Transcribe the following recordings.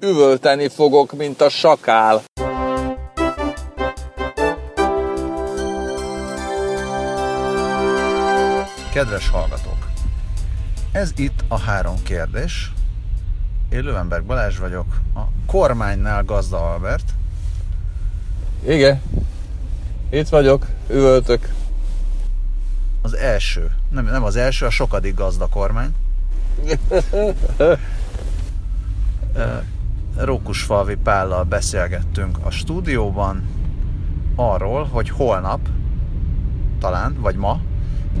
Üvölteni fogok, mint a sakál. Kedves hallgatók! Ez itt a három kérdés. Én Lövenberg Balázs vagyok, a kormánynál Gazda Albert. Igen. Itt vagyok, üvöltök. Az első, nem, nem az első, a sokadik gazda kormány. Rókusfalvi Pállal beszélgettünk a stúdióban arról, hogy holnap, talán, vagy ma,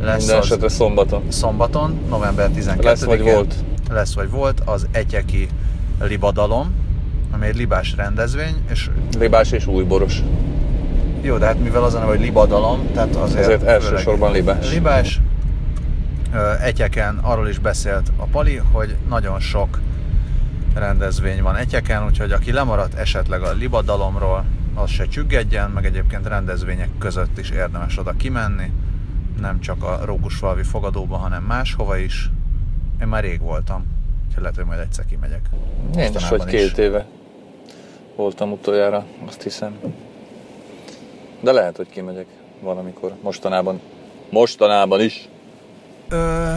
lesz Minden az esetre szombaton. szombaton, november 12-én. Lesz vagy volt. Lesz vagy volt az Egyeki Libadalom, ami egy libás rendezvény, és Libás és újboros. jó, de hát mivel az a neve, hogy Libadalom, tehát azért, Ezért elsősorban libás. Libás. Egyeken arról is beszélt a Pali, hogy nagyon sok rendezvény van Egyeken, úgyhogy aki lemaradt esetleg a Libadalomról, az se csüggedjen, meg egyébként rendezvények között is érdemes oda kimenni, nem csak a Rókusfalvi fogadóba, hanem máshova is. Én már rég voltam, úgyhogy lehet, hogy majd egyszer kimegyek. Én is vagy két éve voltam utoljára, azt hiszem. De lehet, hogy kimegyek valamikor. Mostanában. Mostanában is. Ö,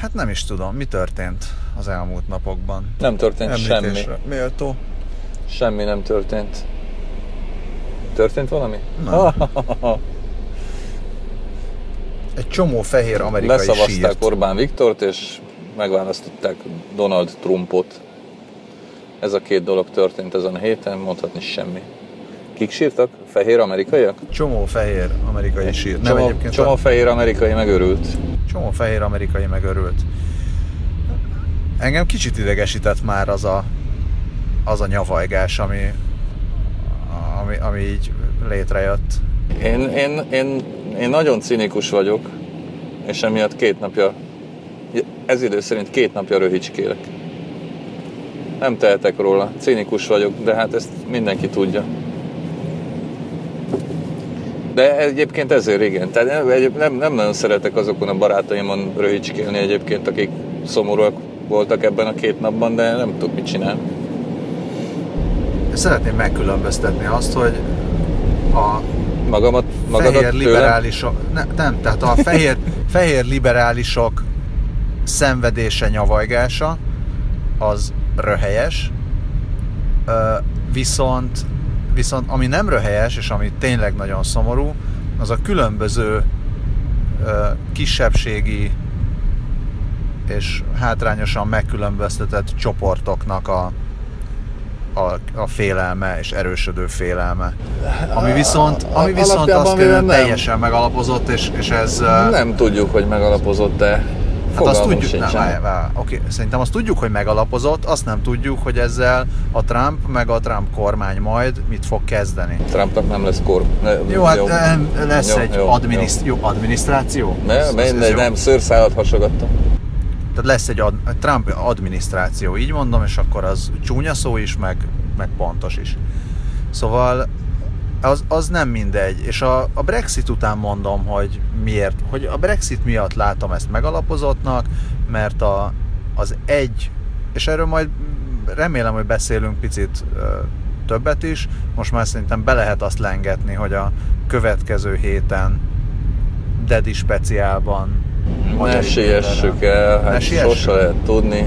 hát nem is tudom, mi történt az elmúlt napokban. Nem történt semmi. Említésre Méltó. Semmi nem történt. Történt valami? Nem. Egy csomó fehér amerikai Leszavazták sírt. Orbán Viktort, és megválasztották Donald Trumpot. Ez a két dolog történt ezen a héten, mondhatni semmi. Kik sírtak? Fehér amerikaiak? Csomó fehér amerikai sírt. Nem Csomó, egyébként csomó a, fehér amerikai megörült. csomó fehér amerikai megörült. Engem kicsit idegesített már az a, az a nyavajgás, ami, ami, ami így létrejött. Én, én, én, én nagyon cinikus vagyok, és emiatt két napja, ez idő szerint két napja röhicskélek. Nem tehetek róla, cinikus vagyok, de hát ezt mindenki tudja. De egyébként ezért igen. Tehát nem, nem, nem nagyon szeretek azokon a barátaimon röhicskélni egyébként, akik szomorúak voltak ebben a két napban, de nem tudok mit csinálni. Szeretném megkülönböztetni azt, hogy a Magamat, magadat fehér liberálisok, ne, nem, tehát a fehér, fehér liberálisok szenvedése, nyavajgása az röhelyes, viszont, viszont ami nem röhelyes, és ami tényleg nagyon szomorú, az a különböző kisebbségi és hátrányosan megkülönböztetett csoportoknak a, a, a félelme és erősödő félelme. Ami viszont, ami viszont azt kell, teljesen megalapozott, és, és ez... Nem tudjuk, hogy megalapozott-e. Hát azt tudjuk, nem, várj, várj, oké, szerintem azt tudjuk, hogy megalapozott, azt nem tudjuk, hogy ezzel a Trump meg a Trump kormány majd mit fog kezdeni. Trumpnak nem lesz kor. Ne, Jó, hát em, lesz Jó, egy jó, adminiszt- jó, adminisztráció? Ne, ez jó. nem, szőrszálat hasogattam. Tehát lesz egy, ad, Trump adminisztráció, így mondom, és akkor az csúnya szó is, meg, meg pontos is. Szóval az, az nem mindegy. És a, a Brexit után mondom, hogy miért. Hogy a Brexit miatt látom ezt megalapozottnak, mert a, az egy, és erről majd remélem, hogy beszélünk picit ö, többet is. Most már szerintem be lehet azt lengetni, hogy a következő héten Dedi speciálban Ne siessük el, Ne hát siessük? sose lehet tudni.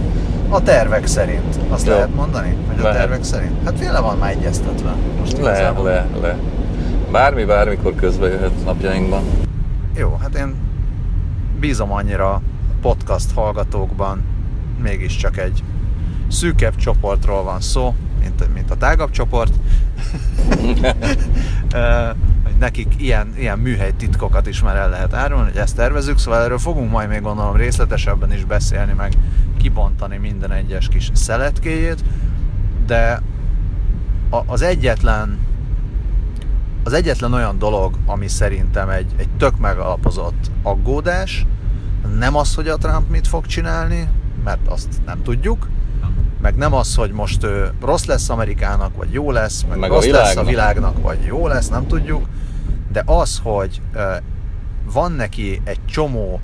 A tervek szerint. Azt Jó. lehet mondani? Hogy a Lehet. tervek szerint? Hát féle van már egyeztetve. Most Le, igazából. le, le. Bármi, bármikor közbe jöhet napjainkban. Jó, hát én bízom annyira a podcast hallgatókban, mégiscsak egy szűkebb csoportról van szó, mint, mint a tágabb csoport. Nekik ilyen, ilyen műhely titkokat is már el lehet árulni, hogy ezt tervezünk, szóval erről fogunk majd még gondolom részletesebben is beszélni, meg kibontani minden egyes kis szeletkéjét, de a, az egyetlen az egyetlen olyan dolog, ami szerintem egy, egy tök megalapozott aggódás, nem az, hogy a Trump mit fog csinálni, mert azt nem tudjuk, meg nem az, hogy most ő rossz lesz Amerikának, vagy jó lesz, meg, Meg a rossz lesz a világnak, vagy jó lesz, nem tudjuk, de az, hogy van neki egy csomó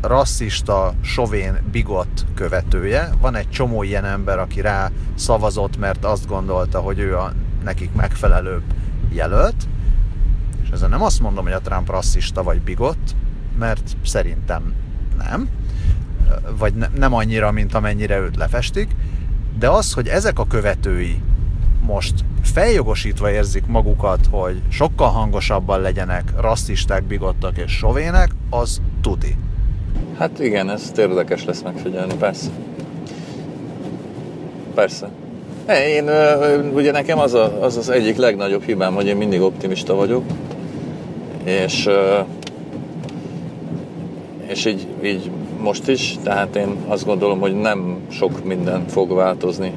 rasszista, sovén, bigott követője. Van egy csomó ilyen ember, aki rá szavazott, mert azt gondolta, hogy ő a nekik megfelelőbb jelölt. És ezzel nem azt mondom, hogy a Trump rasszista vagy bigott, mert szerintem nem. Vagy ne, nem annyira, mint amennyire őt lefestik. De az, hogy ezek a követői most feljogosítva érzik magukat, hogy sokkal hangosabban legyenek rasszisták, bigottak és sovének, az tuti. Hát igen, ez érdekes lesz megfigyelni, persze. Persze. Én, ugye nekem az, a, az az egyik legnagyobb hibám, hogy én mindig optimista vagyok, és, és így, így most is, tehát én azt gondolom, hogy nem sok minden fog változni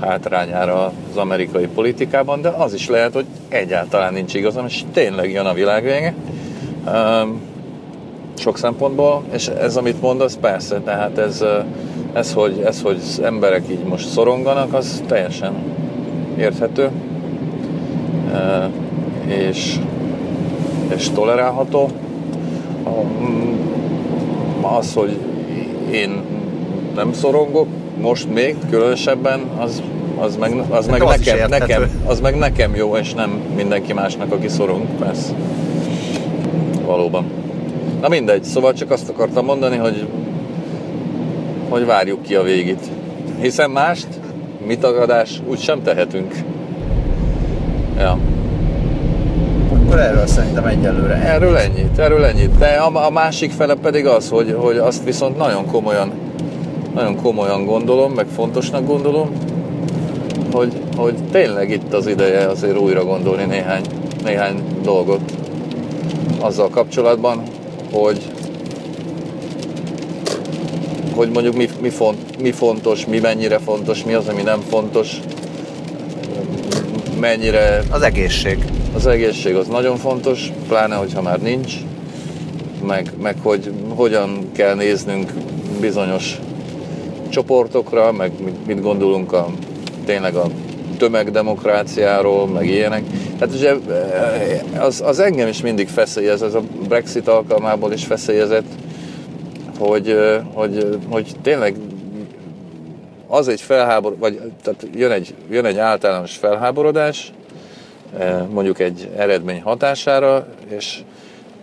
hátrányára az amerikai politikában, de az is lehet, hogy egyáltalán nincs igazam, és tényleg jön a világvége. Sok szempontból, és ez, amit mondasz, persze, tehát ez, ez, hogy, ez, hogy emberek így most szoronganak, az teljesen érthető, és, és tolerálható. Az, hogy én nem szorongok, most még különösebben, az, az meg, az meg, az nekem, nekem, az meg nekem jó, és nem mindenki másnak, aki szorong, persze. Valóban. Na mindegy, szóval csak azt akartam mondani, hogy hogy várjuk ki a végét. Hiszen mást, mi tagadás, úgy sem tehetünk. Ja. Akkor erről szerintem egyelőre. Erről ennyit, erről ennyit. De a, a másik fele pedig az, hogy, hogy azt viszont nagyon komolyan nagyon komolyan gondolom, meg fontosnak gondolom, hogy, hogy tényleg itt az ideje azért újra gondolni néhány, néhány dolgot azzal kapcsolatban, hogy hogy mondjuk mi, mi, font, mi fontos, mi mennyire fontos, mi az, ami nem fontos, mennyire... Az egészség. Az egészség az nagyon fontos, pláne, hogyha már nincs, meg, meg hogy hogyan kell néznünk bizonyos csoportokra, meg mit gondolunk a, tényleg a tömegdemokráciáról, meg ilyenek. Hát ugye eh, az, az engem is mindig feszélyez, ez a Brexit alkalmából is feszélyezett, hogy, eh, hogy, hogy tényleg az egy felháborod, vagy tehát jön egy, jön egy általános felháborodás, eh, mondjuk egy eredmény hatására, és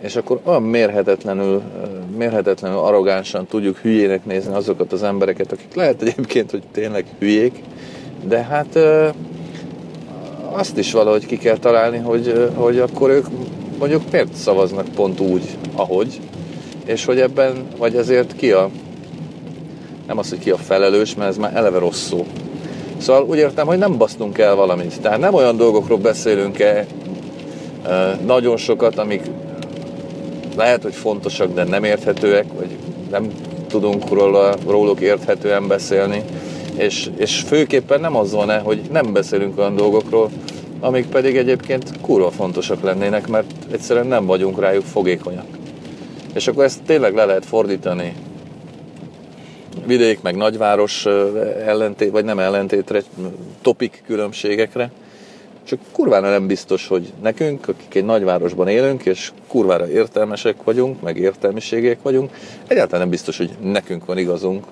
és akkor olyan mérhetetlenül, mérhetetlenül arrogánsan tudjuk hülyének nézni azokat az embereket, akik lehet egyébként, hogy tényleg hülyék, de hát azt is valahogy ki kell találni, hogy, hogy akkor ők mondjuk miért szavaznak pont úgy, ahogy, és hogy ebben, vagy ezért ki a, nem az, hogy ki a felelős, mert ez már eleve rossz szó. Szóval úgy értem, hogy nem basztunk el valamit. Tehát nem olyan dolgokról beszélünk-e nagyon sokat, amik lehet, hogy fontosak, de nem érthetőek, vagy nem tudunk róla, róluk érthetően beszélni. És, és főképpen nem az van-e, hogy nem beszélünk olyan dolgokról, amik pedig egyébként kurva fontosak lennének, mert egyszerűen nem vagyunk rájuk fogékonyak. És akkor ezt tényleg le lehet fordítani vidék meg nagyváros ellentét, vagy nem ellentétre, topik különbségekre, csak kurvára nem biztos, hogy nekünk, akik egy nagyvárosban élünk, és kurvára értelmesek vagyunk, meg értelmiségek vagyunk, egyáltalán nem biztos, hogy nekünk van igazunk,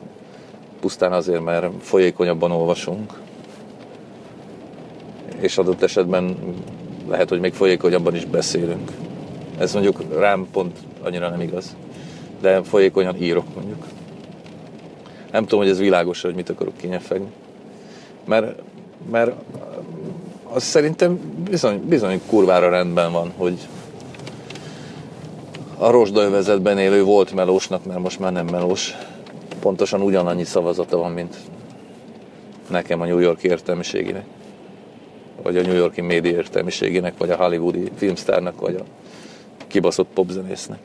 pusztán azért, mert folyékonyabban olvasunk. És adott esetben lehet, hogy még folyékonyabban is beszélünk. Ez mondjuk rám pont annyira nem igaz. De folyékonyan írok mondjuk. Nem tudom, hogy ez világos, hogy mit akarok kinyefegni. Mert, mert az szerintem bizony, bizony kurvára rendben van, hogy a rozsdaövezetben élő volt melósnak, mert most már nem melós, pontosan ugyanannyi szavazata van, mint nekem a New York értelmiségének, vagy a New Yorki média értelmiségének, vagy a hollywoodi filmstárnak, vagy a kibaszott popzenésznek.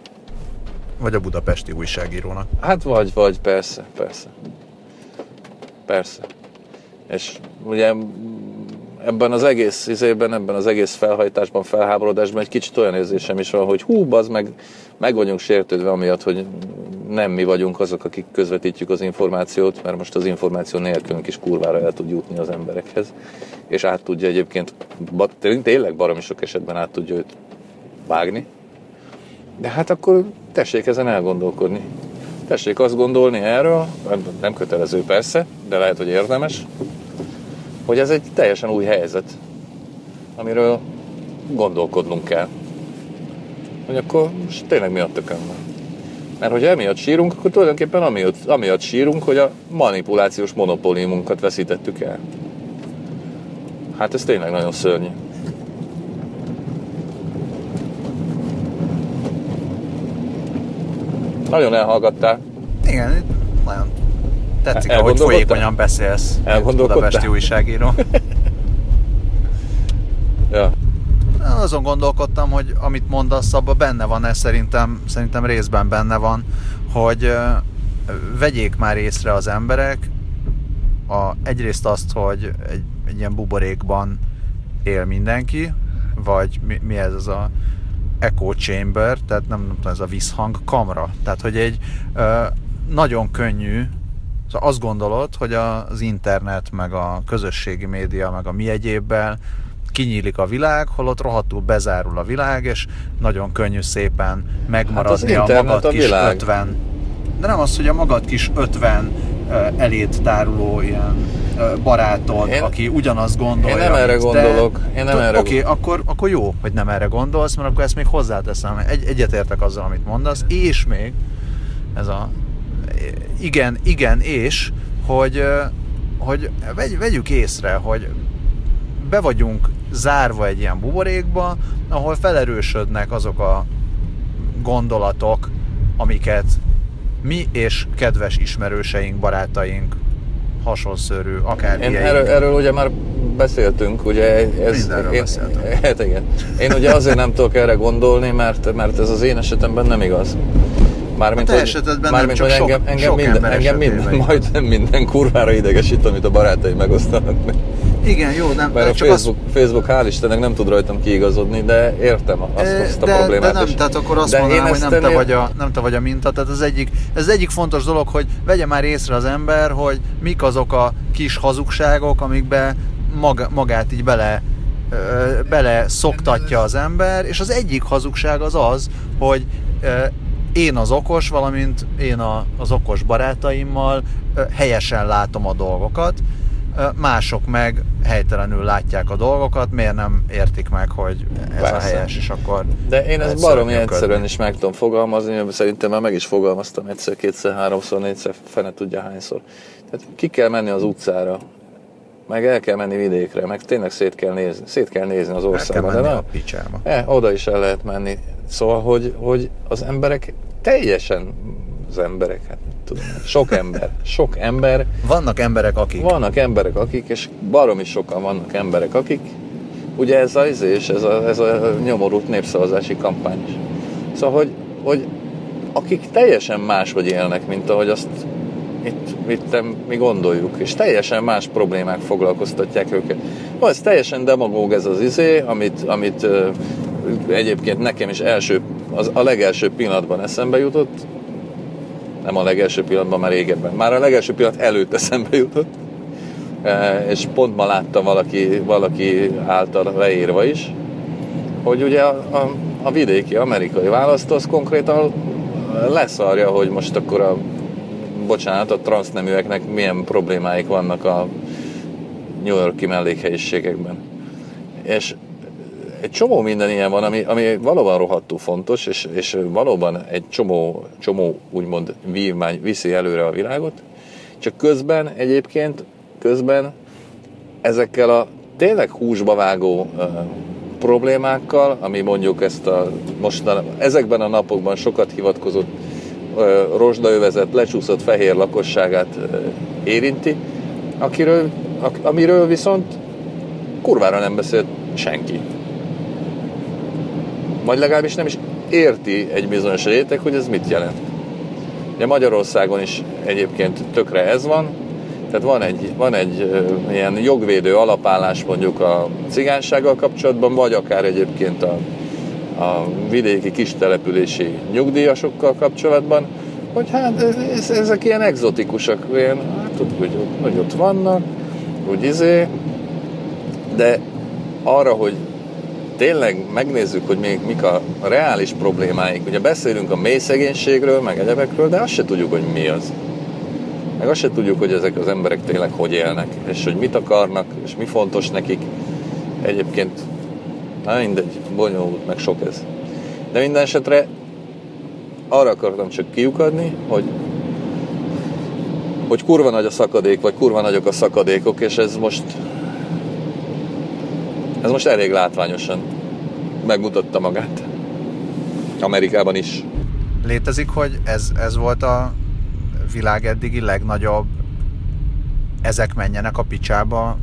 Vagy a budapesti újságírónak. Hát vagy, vagy, persze, persze. Persze. És ugye ebben az egész izében, ebben az egész felhajtásban, felháborodásban egy kicsit olyan érzésem is van, hogy hú, az meg, meg vagyunk sértődve amiatt, hogy nem mi vagyunk azok, akik közvetítjük az információt, mert most az információ nélkülünk is kurvára el tud jutni az emberekhez, és át tudja egyébként, tényleg baromi sok esetben át tudja őt vágni, De hát akkor tessék ezen elgondolkodni. Tessék azt gondolni erről, nem kötelező persze, de lehet, hogy érdemes, hogy ez egy teljesen új helyzet, amiről gondolkodnunk kell. Hogy akkor most tényleg mi a tökön. Mert hogyha emiatt sírunk, akkor tulajdonképpen amiatt, amiatt sírunk, hogy a manipulációs monopóliumunkat veszítettük el. Hát ez tényleg nagyon szörnyű. Nagyon elhallgattál. Igen, nagyon tetszik, ahogy folyékonyan beszélsz. Budapesti újságíró. ja. Azon gondolkodtam, hogy amit mondasz, abban benne van ez szerintem, szerintem részben benne van, hogy vegyék már észre az emberek a, egyrészt azt, hogy egy, egy ilyen buborékban él mindenki, vagy mi, mi ez az a echo chamber, tehát nem, nem tudom, ez a visszhang kamra. Tehát, hogy egy ö, nagyon könnyű, szóval azt gondolod, hogy az internet, meg a közösségi média, meg a mi egyébbel kinyílik a világ, holott rohadtul bezárul a világ, és nagyon könnyű szépen megmaradni hát a magad a kis világ. 50 de nem az, hogy a magad kis 50 elét táruló ilyen barátod, én, aki ugyanazt gondolja. Én nem erre gondolok. Én nem erre Oké, okay, akkor, akkor jó, hogy nem erre gondolsz, mert akkor ezt még hozzáteszem. Egy, egyetértek azzal, amit mondasz, és még ez a igen, igen, és hogy, hogy vegy, vegyük észre, hogy be vagyunk zárva egy ilyen buborékba, ahol felerősödnek azok a gondolatok, amiket mi és kedves ismerőseink, barátaink, hasonszörű, akár Én erről, erről ugye már beszéltünk, ugye ez... Mindenről én, beszéltünk. Hát igen. Én ugye azért nem tudok erre gondolni, mert, mert ez az én esetemben nem igaz. Mármint, a te esetedben mármint, nem, csak engem, sok, engem, sok minden, engem minden, majd minden kurvára idegesít, amit a barátaim megosztanak. Igen, jó, nem. Mert a csak Facebook, az... Facebook hál' Istennek nem tud rajtam kiigazodni, de értem azt, azt a de, problémát. De nem, is. tehát akkor azt de mondanám, hogy nem te, vagy a, nem te vagy a minta. Tehát ez egyik, ez egyik fontos dolog, hogy vegye már észre az ember, hogy mik azok a kis hazugságok, amikbe mag, magát így bele bele szoktatja az ember, és az egyik hazugság az az, hogy én az okos, valamint én a, az okos barátaimmal helyesen látom a dolgokat, mások meg helytelenül látják a dolgokat, miért nem értik meg, hogy ez Persze. a helyes, és akkor... De én ezt baromi egyszerűen is meg tudom fogalmazni, szerintem már meg is fogalmaztam egyszer, kétszer, háromszor, négyszer, fene tudja hányszor. Tehát ki kell menni az utcára, meg el kell menni vidékre, meg tényleg szét kell nézni, szét kell nézni az országban. El kell menni de a E, oda is el lehet menni. Szóval, hogy, hogy az emberek teljesen az emberek, hát tudom, sok ember, sok ember. Vannak emberek, akik. Vannak emberek, akik, és baromi sokan vannak emberek, akik. Ugye ez az és ez a, ez a nyomorult népszavazási kampány is. Szóval, hogy, hogy akik teljesen máshogy élnek, mint ahogy azt itt, itt mi gondoljuk, és teljesen más problémák foglalkoztatják őket. No, ez teljesen demagóg ez az izé, amit, amit egyébként nekem is első, az, a legelső pillanatban eszembe jutott, nem a legelső pillanatban, már régebben. Már a legelső pillanat előtt eszembe jutott, és pont ma láttam valaki, valaki által leírva is, hogy ugye a, a, a vidéki amerikai választó az konkrétan leszarja, hogy most akkor a bocsánat, a transzneműeknek milyen problémáik vannak a New Yorki mellékhelyiségekben. És egy csomó minden ilyen van, ami, ami valóban rohadtul fontos, és, és valóban egy csomó, csomó úgymond vívmány viszi előre a világot, csak közben egyébként, közben ezekkel a tényleg húsba vágó problémákkal, ami mondjuk ezt a mostan, ezekben a napokban sokat hivatkozott rozsdaövezet lecsúszott fehér lakosságát érinti, akiről, amiről viszont kurvára nem beszélt senki vagy legalábbis nem is érti egy bizonyos réteg, hogy ez mit jelent. Ugye Magyarországon is egyébként tökre ez van, tehát van egy, van egy ilyen jogvédő alapállás mondjuk a cigánysággal kapcsolatban, vagy akár egyébként a, a vidéki kistelepülési nyugdíjasokkal kapcsolatban, hogy hát ez, ezek ilyen exotikusak, ilyen, hát hogy, hogy ott vannak, úgy izé, de arra, hogy tényleg megnézzük, hogy még mik a reális problémáik. Ugye beszélünk a mély szegénységről, meg egyebekről, de azt se tudjuk, hogy mi az. Meg azt se tudjuk, hogy ezek az emberek tényleg hogy élnek, és hogy mit akarnak, és mi fontos nekik. Egyébként, na mindegy, bonyolult, meg sok ez. De minden esetre arra akartam csak kiukadni, hogy hogy kurva nagy a szakadék, vagy kurva nagyok a szakadékok, és ez most ez most elég látványosan megmutatta magát. Amerikában is. Létezik, hogy ez, ez volt a világ eddigi legnagyobb ezek menjenek a picsába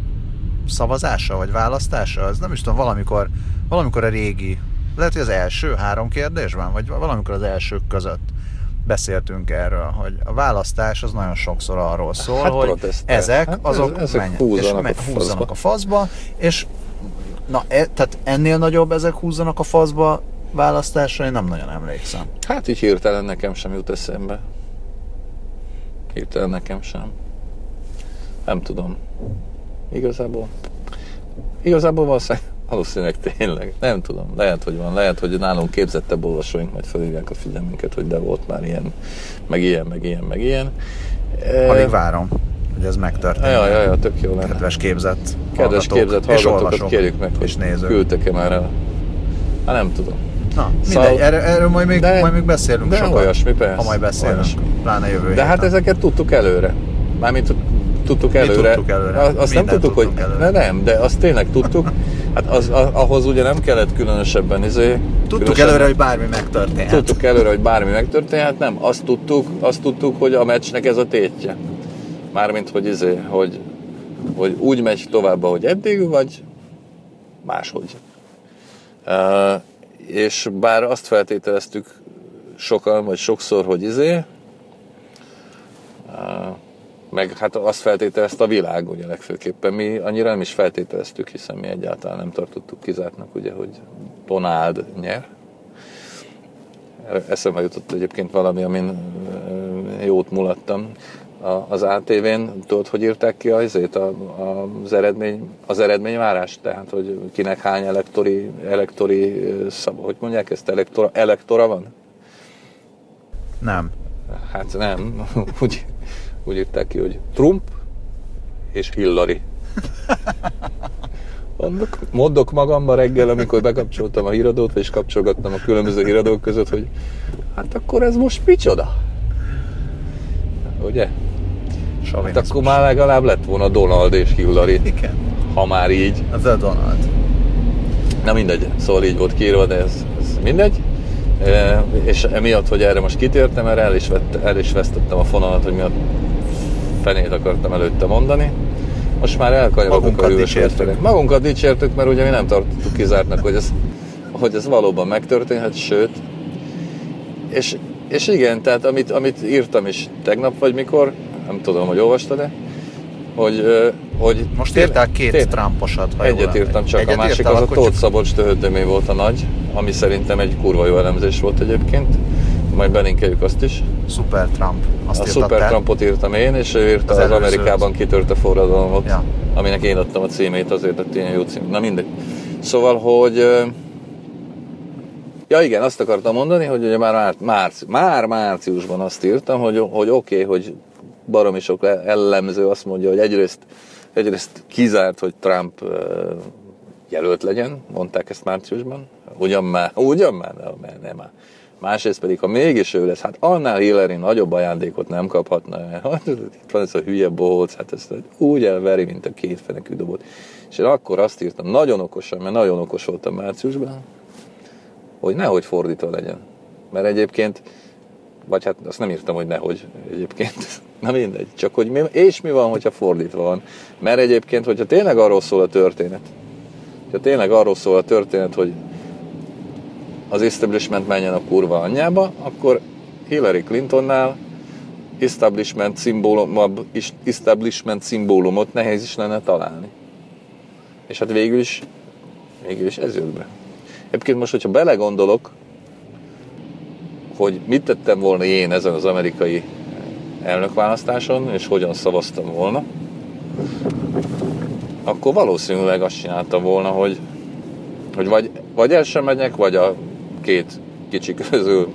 szavazása, vagy választása? Ez nem is tudom, valamikor, valamikor a régi, lehet, hogy az első három kérdésben, vagy valamikor az elsők között beszéltünk erről, hogy a választás az nagyon sokszor arról szól, hát hogy ezek hát azok ez, ezek menj, húzzanak, és a húzzanak a faszba, és na, e, tehát ennél nagyobb ezek húzzanak a faszba választásra, én nem nagyon emlékszem. Hát így hirtelen nekem sem jut eszembe. Hirtelen nekem sem. Nem tudom. Igazából. Igazából valószínűleg, valószínűleg tényleg. Nem tudom. Lehet, hogy van. Lehet, hogy nálunk képzettebb olvasóink majd felhívják a figyelmünket, hogy de volt már ilyen, meg ilyen, meg ilyen, meg ilyen. Alig várom hogy ez megtörténjen. Ja, ja, ja, tök jó lenne. Kedves képzett Kedves képzett hallgatókat kérjük meg, és nézők. Küldtek-e már el? Hát nem tudom. Na, szóval, mindegy, erről, erről majd, még, de, majd még beszélünk de sokat. olyasmi, persze. Ha majd beszélünk, olyasmi. pláne jövő De hát héten. hát ezeket tudtuk előre. Mármint tudtuk előre. Mi tudtuk előre. Azt nem tudtuk, hogy... Előre. Nem, de azt tényleg tudtuk. Hát az, ahhoz ugye nem kellett különösebben izé... Tudtuk különösebben, előre, hogy bármi megtörténhet. Tudtuk előre, hogy bármi megtörténhet, nem. Azt tudtuk, azt tudtuk, hogy a meccsnek ez a tétje. Mármint, hogy izé, hogy, hogy úgy megy tovább, ahogy eddig, vagy máshogy. Uh, és bár azt feltételeztük sokan, vagy sokszor, hogy izé, meg hát azt feltételezte a világ, ugye legfőképpen. Mi annyira nem is feltételeztük, hiszen mi egyáltalán nem tartottuk kizártnak, ugye, hogy Donald nyer. Eszembe jutott egyébként valami, amin jót mulattam. Az ATV-n, tudod, hogy írták ki azért a, az, eredmény, az eredményvárás? Tehát, hogy kinek hány elektori, elektori szab, hogy mondják ezt, elektora, elektora van? Nem. Hát nem, úgy, úgy írták ki, hogy Trump és Hillary. Mondok, mondok magamban reggel, amikor bekapcsoltam a híradót, és kapcsolgattam a különböző híradók között, hogy hát akkor ez most micsoda? Ugye? Hát akkor már legalább lett volna Donald és Hillary. Igen. Ha már így. Az a Donald. Na mindegy, szóval így volt kiírva, de ez, ez mindegy. E, és emiatt, hogy erre most kitértem, erre el is, vett, el is vesztettem a fonalat, hogy mi a fenét akartam előtte mondani. Most már elkanyarodunk a hűvös Magunkat dicsértük, mert ugye mi nem tartottuk kizártnak, hogy ez, hogy ez valóban megtörténhet, sőt. És, és igen, tehát amit, amit írtam is tegnap, vagy mikor, nem tudom, hogy olvastad-e, hogy, hogy most írták két tér, Trumposat, ha Egyet írtam, csak egyet a másik az a Tóth Szabolcs töhödömé volt a nagy, ami szerintem egy kurva jó elemzés volt egyébként. Majd belinkeljük azt is. Super Trump. Azt a Super Trumpot írtam én, és ő írta az, az Amerikában kitört a forradalomot, ja. aminek én adtam a címét, azért lett ilyen jó cím. Na mindegy. Szóval, hogy Ja igen, azt akartam mondani, hogy ugye már, márci, már márciusban azt írtam, hogy, hogy oké, okay, hogy baromi sok ellenző azt mondja, hogy egyrészt, egyrészt kizárt, hogy Trump jelölt legyen, mondták ezt márciusban, ugyan már, ugyan már, nem, nem már. Másrészt pedig, ha mégis ő lesz, hát annál Hillary nagyobb ajándékot nem kaphatna. Hát, itt van ez a hülye bohóc, hát ezt úgy elveri, mint a két fenekű dobot. És én akkor azt írtam, nagyon okosan, mert nagyon okos voltam márciusban, hogy nehogy fordítva legyen. Mert egyébként vagy hát azt nem írtam, hogy nehogy egyébként. Na mindegy, csak hogy mi, és mi van, hogyha fordítva van. Mert egyébként, hogyha tényleg arról szól a történet, hogyha tényleg arról szól a történet, hogy az establishment menjen a kurva anyjába, akkor Hillary Clintonnál establishment, szimbólum, establishment szimbólumot nehéz is lenne találni. És hát végül is, végül is ez jött be. Egyébként most, hogyha belegondolok, hogy mit tettem volna én ezen az amerikai elnökválasztáson, és hogyan szavaztam volna, akkor valószínűleg azt csináltam volna, hogy, hogy vagy, vagy el sem megyek, vagy a két kicsi közül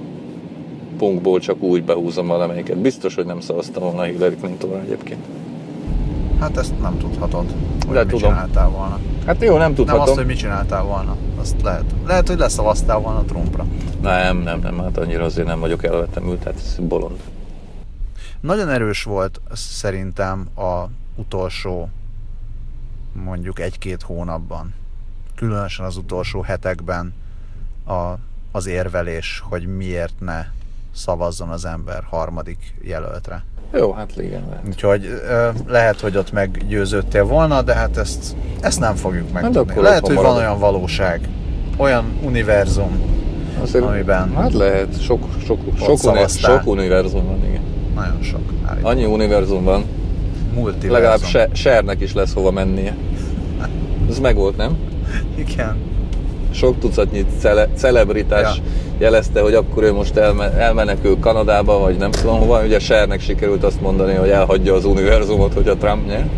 punkból csak úgy behúzom valamelyiket. Biztos, hogy nem szavaztam volna Hillary Clintonra egyébként. Hát ezt nem tudhatod, hogy De mit tudom. csináltál volna. Hát jó, nem Nem tudhatom. azt, hogy mit csináltál volna. Azt lehet. Lehet, hogy leszavaztál volna Trumpra. Nem, nem, nem, hát annyira azért nem vagyok elvetemült, hát ez bolond. Nagyon erős volt szerintem a utolsó mondjuk egy-két hónapban. Különösen az utolsó hetekben a, az érvelés, hogy miért ne szavazzon az ember harmadik jelöltre. Jó, hát igen, lehet. Úgyhogy ö, lehet, hogy ott meggyőződtél volna, de hát ezt, ezt nem fogjuk megtudni. akkor lehet, hogy van olyan valóság, olyan univerzum, Azért, Amiben- Hát lehet, sok, sok, sok, uni, sok univerzum van, igen. nagyon sok állítom. Annyi univerzum van, Multiverzum. legalább se, Sernek is lesz hova mennie. Ez megvolt, nem? Igen. Sok tucatnyi cele, celebritás Ja. jelezte, hogy akkor ő most elme, elmenekül Kanadába, vagy nem tudom hova. Ugye Sernek sikerült azt mondani, hogy elhagyja az univerzumot, hogy a Trump nyer.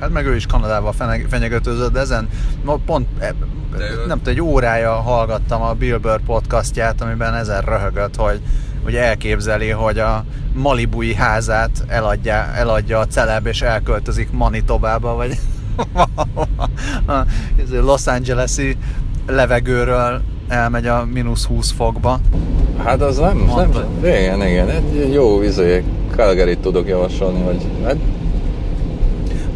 Hát meg ő is Kanadával fenyegetőzött, de ezen ma pont e, nem tudom, egy órája hallgattam a Bill Burr podcastját, amiben ezen röhögött, hogy, hogy elképzeli, hogy a Malibui házát eladja, eladja a celeb, és elköltözik Manitobába, vagy Los Angeles-i levegőről elmegy a mínusz 20 fokba. Hát az nem, nem, Mondta. igen, igen, egy jó izé, calgary tudok javasolni, hogy hát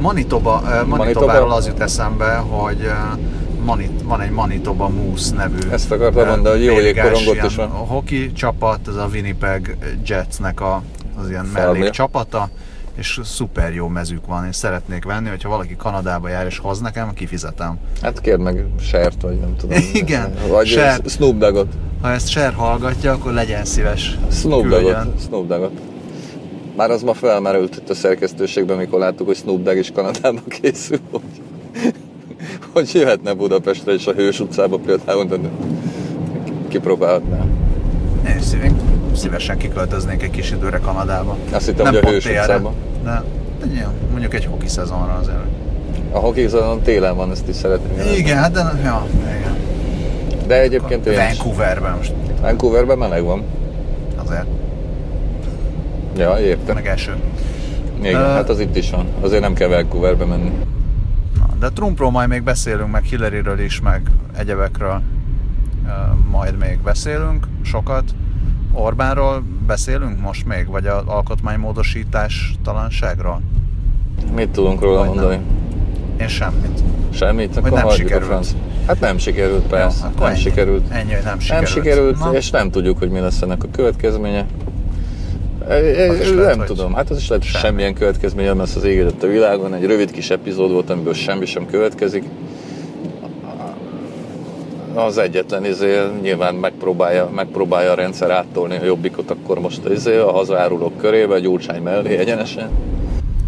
Manitoba, uh, Manitoba? Manitobáról az jut eszembe, hogy uh, Manit, van egy Manitoba Moose nevű Ezt akartam uh, mondani, hogy jó ilyen is van. hoki csapat, ez a Winnipeg Jetsnek a, az ilyen mellékcsapata, és szuper jó mezük van, és szeretnék venni, hogyha valaki Kanadába jár és hoz nekem, kifizetem. Hát kérd meg Sert, vagy nem tudom. Igen, Vagy Sert. Snoop Doggot. Ha ezt Ser hallgatja, akkor legyen szíves. Snoop. Doggot. Snoop Doggot. Már az ma felmerült itt a szerkesztőségben, mikor láttuk, hogy Snoop Dogg is Kanadába készül, hogy, hogy jöhetne Budapestre és a Hős utcába például, de kipróbálhatnám. Én szív- szívesen kiköltöznék egy kis időre Kanadába. Azt hittem, hogy a Hős utcába. De, de ilyen, mondjuk egy hoki szezonra azért. A hokizon télen van, ezt is szeretném. Igen, hát de ja, igen. De egyébként én is. Vancouverben most Vancouverben meleg van. azért, Ja, értem. meg eső. Igen, Ö, hát az itt is van. Azért nem kell Vancouverbe menni. Na, de Trumpról majd még beszélünk, meg Hillaryről is, meg egyebekről ö, majd még beszélünk sokat. Orbánról beszélünk most még, vagy az alkotmánymódosítás talanságról? Mit tudunk róla Vagy mondani? Én semmit. Semmit? Akkor nem a sikerült. franc. Hát nem sikerült, persze. Jó, nem ennyi. sikerült. Ennyi, hogy nem Nem sikerült. sikerült, Na, és nem tudjuk, hogy mi lesz ennek a következménye. Az nem lehet, tudom, hát az is lehet, semmi. semmilyen következménye nem lesz az égedett a világon. Egy rövid kis epizód volt, amiből semmi sem következik. Az egyetlen izé nyilván megpróbálja, megpróbálja a rendszer áttolni a jobbikot, akkor most izé a hazárulók körébe, Gyurcsány mellé egyenesen.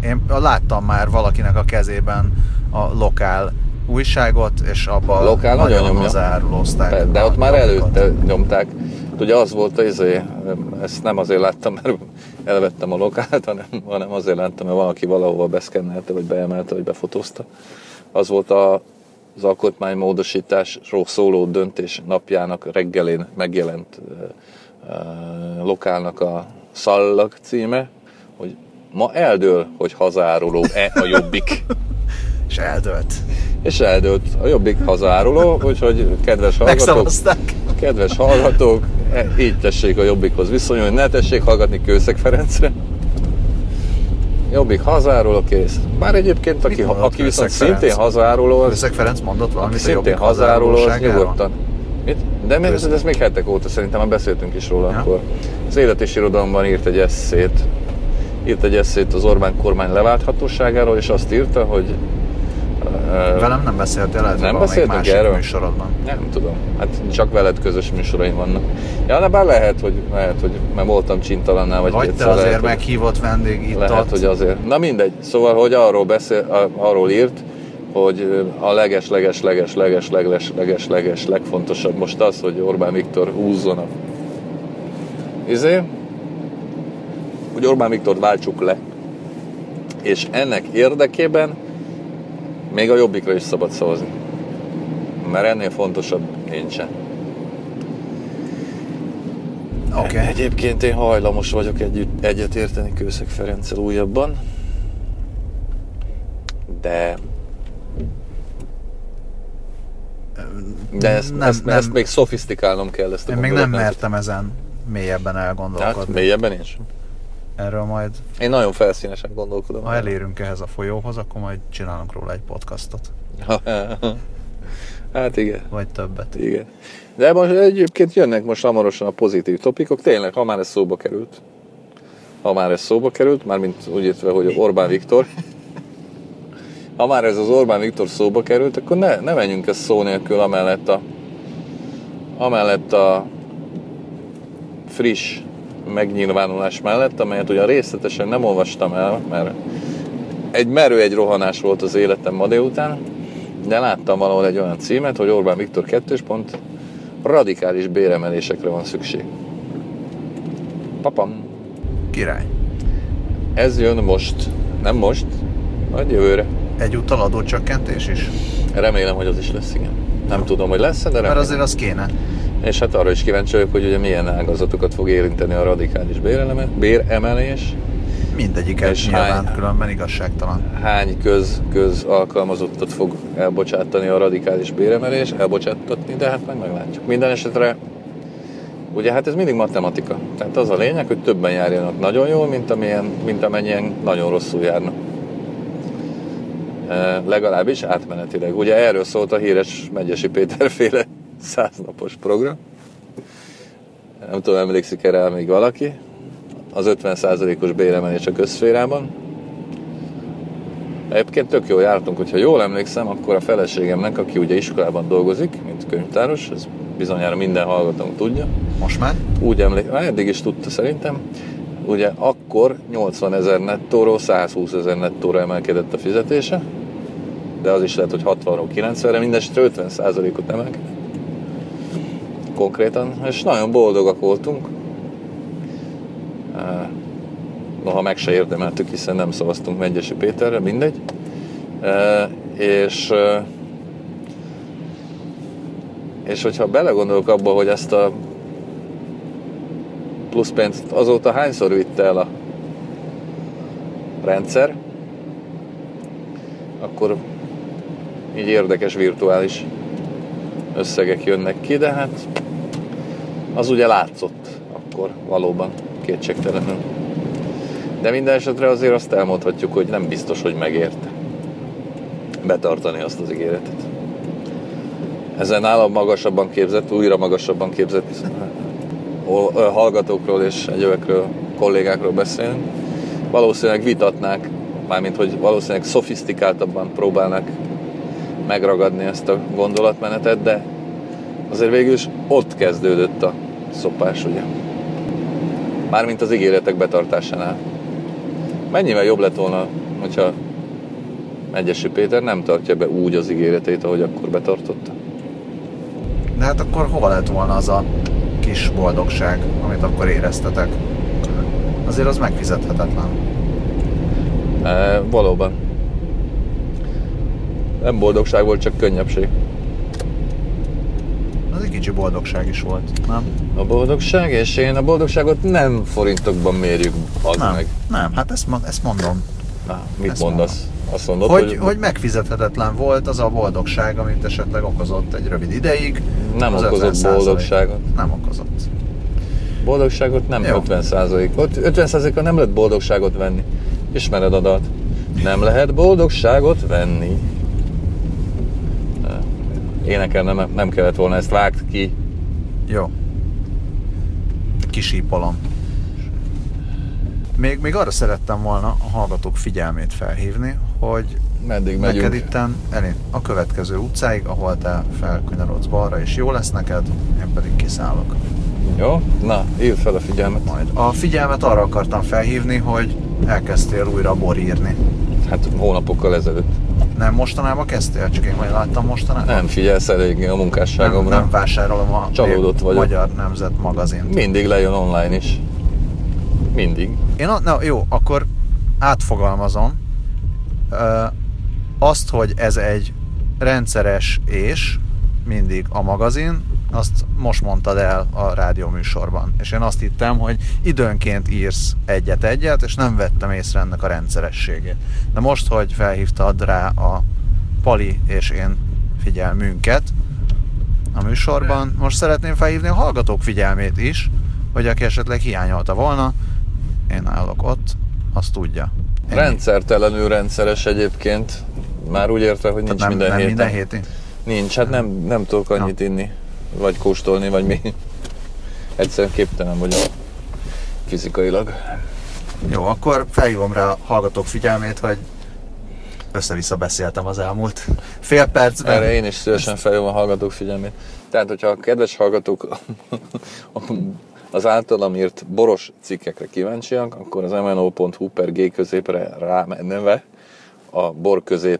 Én láttam már valakinek a kezében a lokál újságot, és abban A lokál nagyon nyomja. zárulózták. De ott már előtte nyomták. Ugye az volt az izé, ezt nem azért láttam, mert elvettem a lokált, hanem, hanem azért láttam, mert valaki valahova beszkennelte, vagy beemelte, vagy befotózta. Az volt a, az alkotmánymódosításról szóló döntés napjának reggelén megjelent lokálnak a szallag címe, hogy ma eldől, hogy hazáruló-e a jobbik. És eldőlt. És eldőlt a jobbik hazáruló, úgyhogy kedves hallgatók. Kedves hallgatók, e- így tessék a Jobbikhoz viszonyulni, ne tessék hallgatni Kőszeg Ferencre. Jobbik hazáruló kész. Bár egyébként, aki, mondott aki viszont Ferenc? szintén hazáruló, az Kőszeg Ferenc mondott aki valamit a szintén hazáruló, az nyugodtan. Mit? De még, Kőszeg. ez még hetek óta szerintem már beszéltünk is róla Ja. akkor. Az élet és irodalomban írt egy eszét, írt egy eszét az Orbán kormány leválthatóságáról, és azt írta, hogy Velem nem beszéltél, lehet, Nem beszéltünk másik erről? műsorodban. Nem tudom. Hát csak veled közös műsoraim vannak. Ja, de bár lehet, hogy, lehet, hogy mert voltam csintalannál, vagy Vagy te azért lehet, meghívott vendég itt Lehet, ott. hogy azért. Na mindegy. Szóval, hogy arról, beszél, arról írt, hogy a leges, leges, leges, leges, leges, leges, leges, legfontosabb most az, hogy Orbán Viktor húzzon a izé, hogy Orbán Viktor váltsuk le. És ennek érdekében még a jobbikra is szabad szavazni. mert ennél fontosabb nincsen. Oké. Okay. Egyébként én hajlamos vagyok együtt, egyetérteni Kőszeg Ferenccel újabban, de de ezt, nem, ezt, nem, ezt még szofisztikálnom kell ezt a Én még nem mertem ezen mélyebben elgondolkodni. Hát, mélyebben is? Erről majd... Én nagyon felszínesen gondolkodom. Ha elérünk ehhez a folyóhoz, akkor majd csinálunk róla egy podcastot. hát igen. Vagy többet. Igen. De most egyébként jönnek most hamarosan a pozitív topikok. Tényleg, ha már ez szóba került. Ha már ez szóba került, mármint úgy értve, hogy Orbán Viktor. Ha már ez az Orbán Viktor szóba került, akkor ne, ne menjünk ezt szó nélkül amellett a, amellett a friss megnyilvánulás mellett, amelyet ugyan részletesen nem olvastam el, mert egy merő egy rohanás volt az életem ma délután, de láttam valahol egy olyan címet, hogy Orbán Viktor kettős pont, radikális béremelésekre van szükség. Papam. Király. Ez jön most. Nem most, majd jövőre. Egyúttal adócsökkentés is? Remélem, hogy az is lesz, igen. Nem tudom, hogy lesz de remélem. Mert azért az kéne. És hát arra is kíváncsi vagyok, hogy ugye milyen ágazatokat fog érinteni a radikális béremelés. Mindegyiket és nyilván hány, különben igazságtalan. Hány köz, köz alkalmazottat fog elbocsátani a radikális béremelés, elbocsátatni, de hát majd meglátjuk. Minden esetre Ugye hát ez mindig matematika. Tehát az a lényeg, hogy többen járjanak nagyon jól, mint, amilyen, mint amennyien nagyon rosszul járnak. E, legalábbis átmenetileg. Ugye erről szólt a híres Megyesi Péter féle száznapos program. Nem tudom, emlékszik erre még valaki. Az 50%-os béremelés a közszférában. Egyébként tök jól jártunk, hogyha jól emlékszem, akkor a feleségemnek, aki ugye iskolában dolgozik, mint könyvtáros, ez bizonyára minden hallgatónk tudja. Most már? Úgy emlékszem, eddig is tudta szerintem. Ugye akkor 80 ezer nettóról 120 ezer nettóra emelkedett a fizetése, de az is lehet, hogy 60-ról 90-re, mindesetre 50%-ot emelkedett konkrétan, és nagyon boldogak voltunk. Noha meg se érdemeltük, hiszen nem szavaztunk Megyesi Péterre, mindegy. És, és hogyha belegondolok abba, hogy ezt a plusz pénzt azóta hányszor vitte el a rendszer, akkor így érdekes virtuális összegek jönnek ki, de hát az ugye látszott akkor valóban kétségtelenül. De minden esetre azért azt elmondhatjuk, hogy nem biztos, hogy megérte betartani azt az ígéretet. Ezen nálam magasabban képzett, újra magasabban képzett hallgatókról és egyövekről, kollégákról beszélni. Valószínűleg vitatnák, mármint hogy valószínűleg szofisztikáltabban próbálnak megragadni ezt a gondolatmenetet, de azért végül is ott kezdődött a szopás, ugye. Mármint az ígéretek betartásánál. Mennyivel jobb lett volna, hogyha Megyesi Péter nem tartja be úgy az ígéretét, ahogy akkor betartotta? De hát akkor hova lett volna az a kis boldogság, amit akkor éreztetek? Azért az megfizethetetlen. E, valóban. Nem boldogság volt, csak könnyebbség kicsi boldogság is volt, nem? A boldogság, és én a boldogságot nem forintokban mérjük, az nem, meg. Nem, hát ezt, ezt mondom. Na, mit ezt mondasz? Mondom. Azt mondod, hogy, hogy, hogy megfizethetetlen volt az a boldogság, amit esetleg okozott egy rövid ideig. Nem okozott boldogságot. Nem okozott. Boldogságot nem Jó. 50 százalék. 50 százalékkal nem lehet boldogságot venni. Ismered a dalt? Nem lehet boldogságot venni énekelnem nem, nem kellett volna, ezt vágt ki. Jó. Kisípolom. Még, még arra szerettem volna a hallgatók figyelmét felhívni, hogy Meddig megyünk? Neked itten elé, a következő utcáig, ahol te felkanyarodsz balra, és jó lesz neked, én pedig kiszállok. Jó? Na, írd fel a figyelmet. Majd. A figyelmet arra akartam felhívni, hogy elkezdtél újra borírni. Hát hónapokkal ezelőtt. Nem mostanában kezdtél? Csak én majd láttam mostanában? Nem figyelsz eléggé a munkásságomra. Nem, nem vásárolom a Csalódott vagyok. Magyar Nemzet magazint. Mindig lejön online is. Mindig. Én, na jó, akkor átfogalmazom. Ö, azt, hogy ez egy rendszeres és mindig a magazin, azt most mondtad el a rádió műsorban. És én azt hittem, hogy időnként írsz egyet-egyet, és nem vettem észre ennek a rendszerességét. De most, hogy felhívtad rá a Pali és én figyelmünket a műsorban, most szeretném felhívni a hallgatók figyelmét is, hogy aki esetleg hiányolta volna, én állok ott, azt tudja. Ennyi. Rendszertelenül rendszeres egyébként. Már úgy érte, hogy nincs nem, minden nem héten. minden héti? Nincs, hát nem, nem tudok annyit inni, vagy kóstolni, vagy mi. Egyszerűen képtelen vagyok fizikailag. Jó, akkor felhívom rá a hallgatók figyelmét, hogy össze-vissza beszéltem az elmúlt fél percben. Erre én is szívesen felhívom a hallgatók figyelmét. Tehát, hogyha a kedves hallgatók az általam írt boros cikkekre kíváncsiak, akkor az mno.hu per g középre rámenve a bor közép,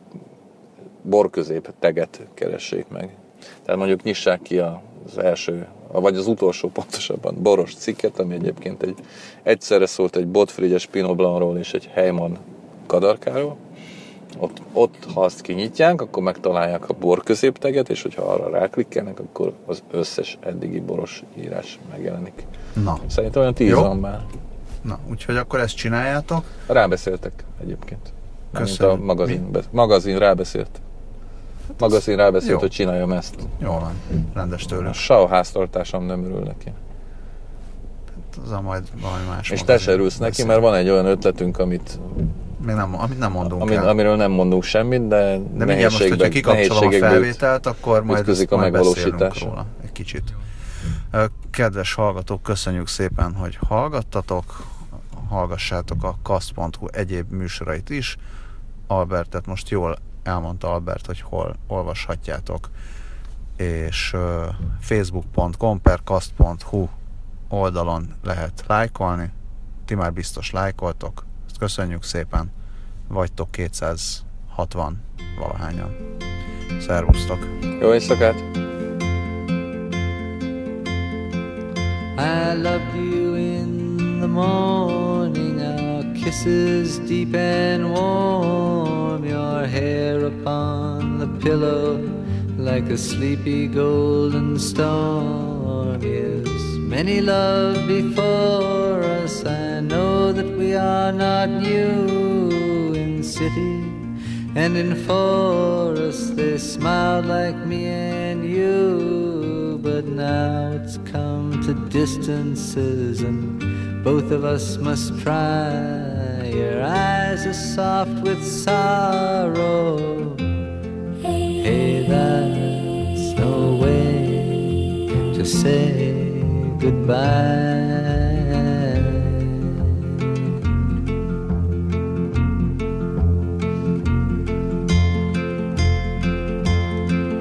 bor közép teget keressék meg. Tehát mondjuk nyissák ki az első, vagy az utolsó pontosabban boros cikket, ami egyébként egy, egyszerre szólt egy Botfrigyes Pinot Blancról és egy Heyman kadarkáról. Ott, ott, ha azt kinyitják, akkor megtalálják a bor középteget, és hogyha arra ráklikkelnek, akkor az összes eddigi boros írás megjelenik. Na, Szerintem olyan tíz Jó. van már. na, úgyhogy akkor ezt csináljátok. Rábeszéltek egyébként. Köszönöm. A magazin, magazin rábeszélt. Magazin rábeszélt, jó. hogy csináljam ezt. Jól van, rendes tőle. A SAO háztartásom nem örül neki. Az a majd valami más. És te se örülsz neki, beszél. mert van egy olyan ötletünk, amit, Még nem, amit nem mondunk amit, el. amiről nem mondunk semmit, de, De mindjárt most, hogyha kikapcsolom a felvételt, akkor majd, ezt a majd beszélünk róla egy kicsit. Kedves hallgatók, köszönjük szépen, hogy hallgattatok. Hallgassátok a kast.hu egyéb műsorait is. Albertet most jól elmondta Albert, hogy hol olvashatjátok. És ö, facebook.com per kast.hu oldalon lehet lájkolni. Ti már biztos lájkoltok. Ezt köszönjük szépen. Vagytok 260 valahányan. Szervusztok! Jó éjszakát! I loved you in the morning, our kisses deep and warm, your hair upon the pillow like a sleepy golden storm. Yes, many love before us. I know that we are not new in city and in forest. They smiled like me and you, but now it's come to distances, and both of us must try. Your eyes are soft with sorrow. Hey, that's no way to say goodbye.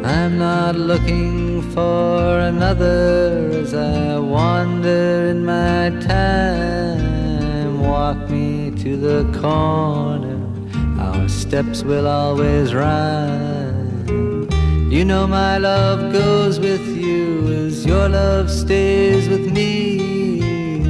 I'm not looking for another as I wander in my time. Walk me to the corner, our steps will always rhyme. You know my love goes with you as your love stays with me.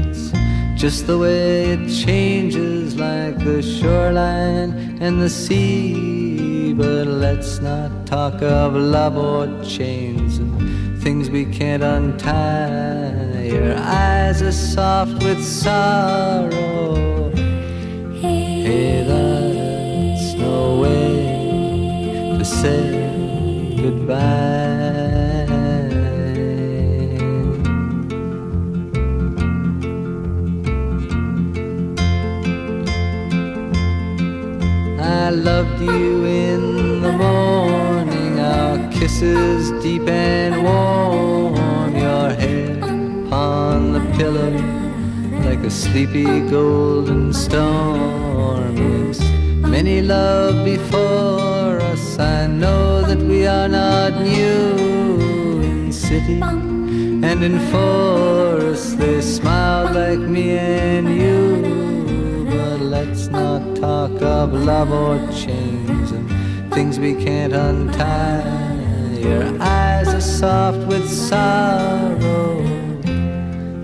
It's just the way it changes like the shoreline and the sea. But let's not talk of love or chains and things we can't untie. Your eyes are soft with sorrow. That's no way to say goodbye. I loved you in the morning, our kisses deep and warm, your hair upon the pillow a sleepy golden storm. Yes, many love before us. I know that we are not new in city and in forest. They smile like me and you, but let's not talk of love or chains and things we can't untie. Your eyes are soft with sorrow.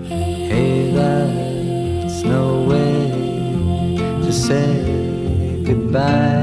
Hey, that's goodbye.